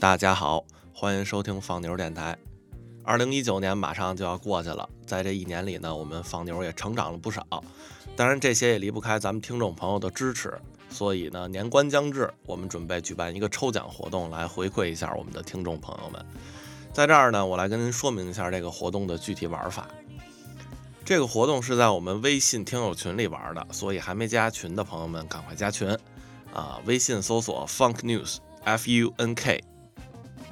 大家好，欢迎收听放牛电台。二零一九年马上就要过去了，在这一年里呢，我们放牛也成长了不少。当然，这些也离不开咱们听众朋友的支持。所以呢，年关将至，我们准备举办一个抽奖活动，来回馈一下我们的听众朋友们。在这儿呢，我来跟您说明一下这个活动的具体玩法。这个活动是在我们微信听友群里玩的，所以还没加群的朋友们赶快加群啊！微信搜索 Funk News，F U N K。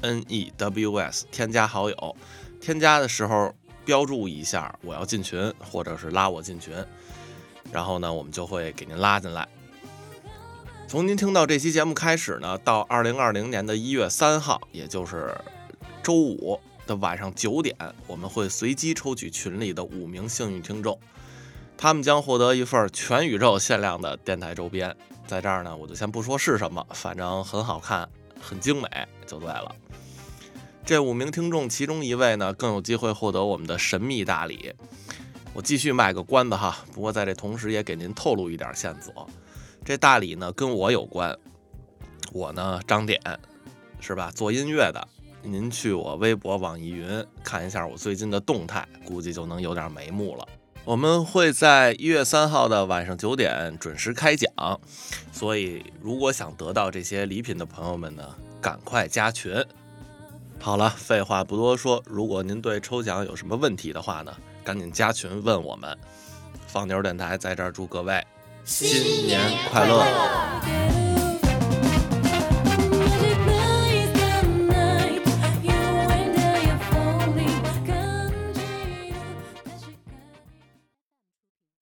N E W S 添加好友，添加的时候标注一下我要进群，或者是拉我进群，然后呢，我们就会给您拉进来。从您听到这期节目开始呢，到二零二零年的一月三号，也就是周五的晚上九点，我们会随机抽取群里的五名幸运听众，他们将获得一份全宇宙限量的电台周边。在这儿呢，我就先不说是什么，反正很好看。很精美就对了。这五名听众其中一位呢，更有机会获得我们的神秘大礼。我继续卖个关子哈，不过在这同时也给您透露一点线索。这大礼呢跟我有关，我呢张点是吧？做音乐的，您去我微博、网易云看一下我最近的动态，估计就能有点眉目了。我们会在一月三号的晚上九点准时开奖，所以如果想得到这些礼品的朋友们呢，赶快加群。好了，废话不多说，如果您对抽奖有什么问题的话呢，赶紧加群问我们。放牛电台在这儿祝各位新年快乐。